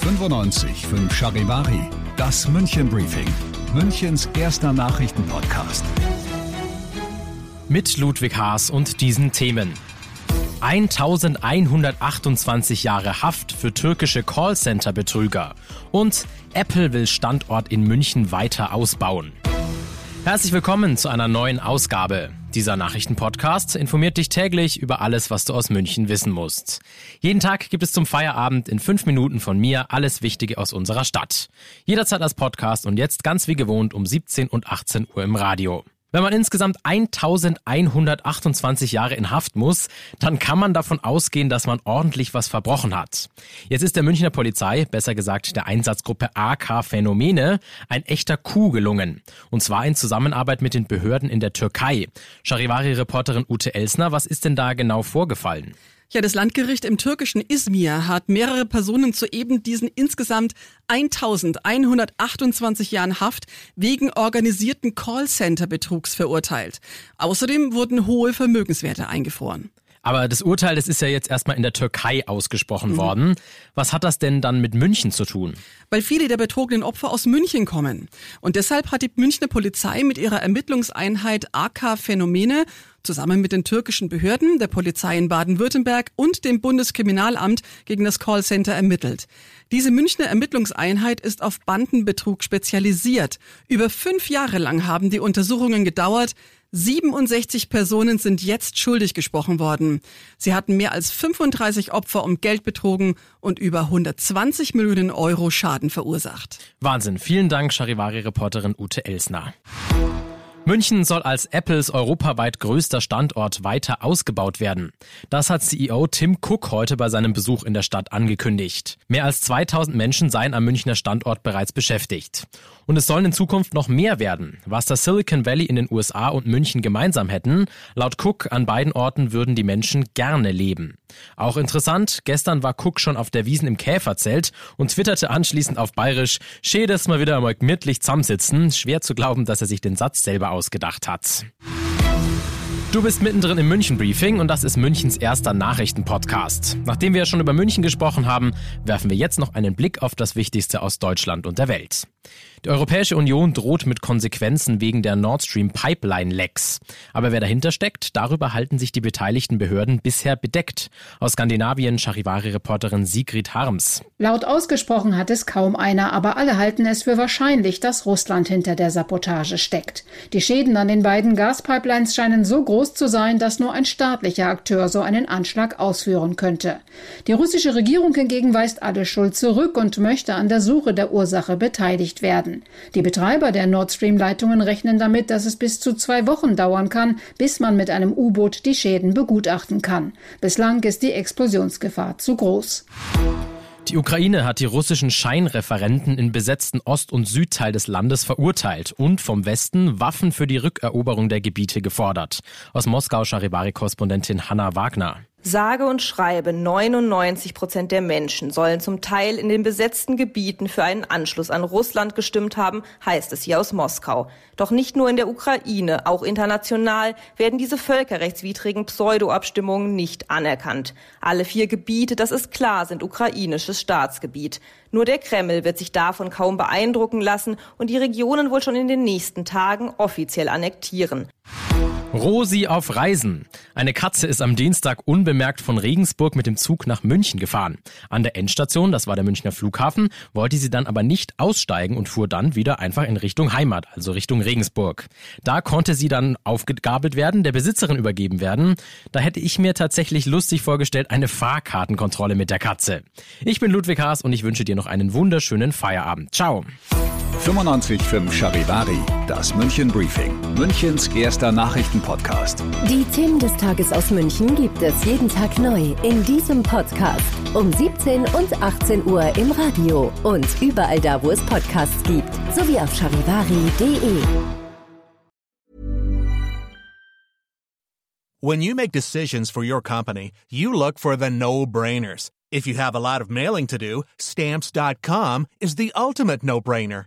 95 5 Charivari, das München Briefing, Münchens erster Nachrichtenpodcast. Mit Ludwig Haas und diesen Themen. 1128 Jahre Haft für türkische Callcenter-Betrüger und Apple will Standort in München weiter ausbauen. Herzlich willkommen zu einer neuen Ausgabe. Dieser Nachrichtenpodcast informiert dich täglich über alles, was du aus München wissen musst. Jeden Tag gibt es zum Feierabend in fünf Minuten von mir alles Wichtige aus unserer Stadt. Jederzeit als Podcast und jetzt ganz wie gewohnt um 17 und 18 Uhr im Radio. Wenn man insgesamt 1128 Jahre in Haft muss, dann kann man davon ausgehen, dass man ordentlich was verbrochen hat. Jetzt ist der Münchner Polizei, besser gesagt der Einsatzgruppe AK Phänomene, ein echter Coup gelungen. Und zwar in Zusammenarbeit mit den Behörden in der Türkei. Charivari-Reporterin Ute Elsner, was ist denn da genau vorgefallen? Ja, das Landgericht im türkischen Izmir hat mehrere Personen zu eben diesen insgesamt 1128 Jahren Haft wegen organisierten Callcenter-Betrugs verurteilt. Außerdem wurden hohe Vermögenswerte eingefroren. Aber das Urteil, das ist ja jetzt erstmal in der Türkei ausgesprochen mhm. worden. Was hat das denn dann mit München zu tun? Weil viele der betrogenen Opfer aus München kommen. Und deshalb hat die Münchner Polizei mit ihrer Ermittlungseinheit AK Phänomene zusammen mit den türkischen Behörden, der Polizei in Baden-Württemberg und dem Bundeskriminalamt gegen das Callcenter ermittelt. Diese Münchner Ermittlungseinheit ist auf Bandenbetrug spezialisiert. Über fünf Jahre lang haben die Untersuchungen gedauert. 67 Personen sind jetzt schuldig gesprochen worden. Sie hatten mehr als 35 Opfer um Geld betrogen und über 120 Millionen Euro Schaden verursacht. Wahnsinn. Vielen Dank, Charivari-Reporterin Ute Elsner. München soll als Apples europaweit größter Standort weiter ausgebaut werden. Das hat CEO Tim Cook heute bei seinem Besuch in der Stadt angekündigt. Mehr als 2000 Menschen seien am Münchner Standort bereits beschäftigt. Und es sollen in Zukunft noch mehr werden. Was das Silicon Valley in den USA und München gemeinsam hätten, laut Cook an beiden Orten würden die Menschen gerne leben. Auch interessant, gestern war Cook schon auf der Wiesen im Käferzelt und twitterte anschließend auf Bayerisch, schön, dass wir wieder einmal gemütlich zusammensitzen. Schwer zu glauben, dass er sich den Satz selber ausgedacht hat. Du bist mittendrin im München Briefing und das ist Münchens erster Nachrichtenpodcast. Nachdem wir schon über München gesprochen haben, werfen wir jetzt noch einen Blick auf das Wichtigste aus Deutschland und der Welt. Die Europäische Union droht mit Konsequenzen wegen der Nord Stream Pipeline Lecks. Aber wer dahinter steckt, darüber halten sich die beteiligten Behörden bisher bedeckt. Aus Skandinavien Charivari-Reporterin Sigrid Harms. Laut ausgesprochen hat es kaum einer, aber alle halten es für wahrscheinlich, dass Russland hinter der Sabotage steckt. Die Schäden an den beiden Gaspipelines scheinen so groß zu sein, dass nur ein staatlicher Akteur so einen Anschlag ausführen könnte. Die russische Regierung hingegen weist alle Schuld zurück und möchte an der Suche der Ursache beteiligt werden werden. Die Betreiber der Nord Stream Leitungen rechnen damit, dass es bis zu zwei Wochen dauern kann, bis man mit einem U-Boot die Schäden begutachten kann. Bislang ist die Explosionsgefahr zu groß. Die Ukraine hat die russischen Scheinreferenten im besetzten Ost- und Südteil des Landes verurteilt und vom Westen Waffen für die Rückeroberung der Gebiete gefordert. Aus Moskau Charivari-Korrespondentin Hanna Wagner. Sage und schreibe 99 Prozent der Menschen sollen zum Teil in den besetzten Gebieten für einen Anschluss an Russland gestimmt haben, heißt es hier aus Moskau. Doch nicht nur in der Ukraine, auch international werden diese völkerrechtswidrigen Pseudo-Abstimmungen nicht anerkannt. Alle vier Gebiete, das ist klar, sind ukrainisches Staatsgebiet. Nur der Kreml wird sich davon kaum beeindrucken lassen und die Regionen wohl schon in den nächsten Tagen offiziell annektieren. Rosi auf Reisen. Eine Katze ist am Dienstag unbemerkt von Regensburg mit dem Zug nach München gefahren. An der Endstation, das war der Münchner Flughafen, wollte sie dann aber nicht aussteigen und fuhr dann wieder einfach in Richtung Heimat, also Richtung Regensburg. Da konnte sie dann aufgegabelt werden, der Besitzerin übergeben werden. Da hätte ich mir tatsächlich lustig vorgestellt, eine Fahrkartenkontrolle mit der Katze. Ich bin Ludwig Haas und ich wünsche dir noch einen wunderschönen Feierabend. Ciao. 95.5 Charivari, das München Briefing, Münchens erster Nachrichtenpodcast. Die Themen des Tages aus München gibt es jeden Tag neu in diesem Podcast. Um 17 und 18 Uhr im Radio und überall da, wo es Podcasts gibt, sowie auf charivari.de. When you make decisions for your company, you look for the no-brainers. If you have a lot of mailing to do, stamps.com is the ultimate no-brainer.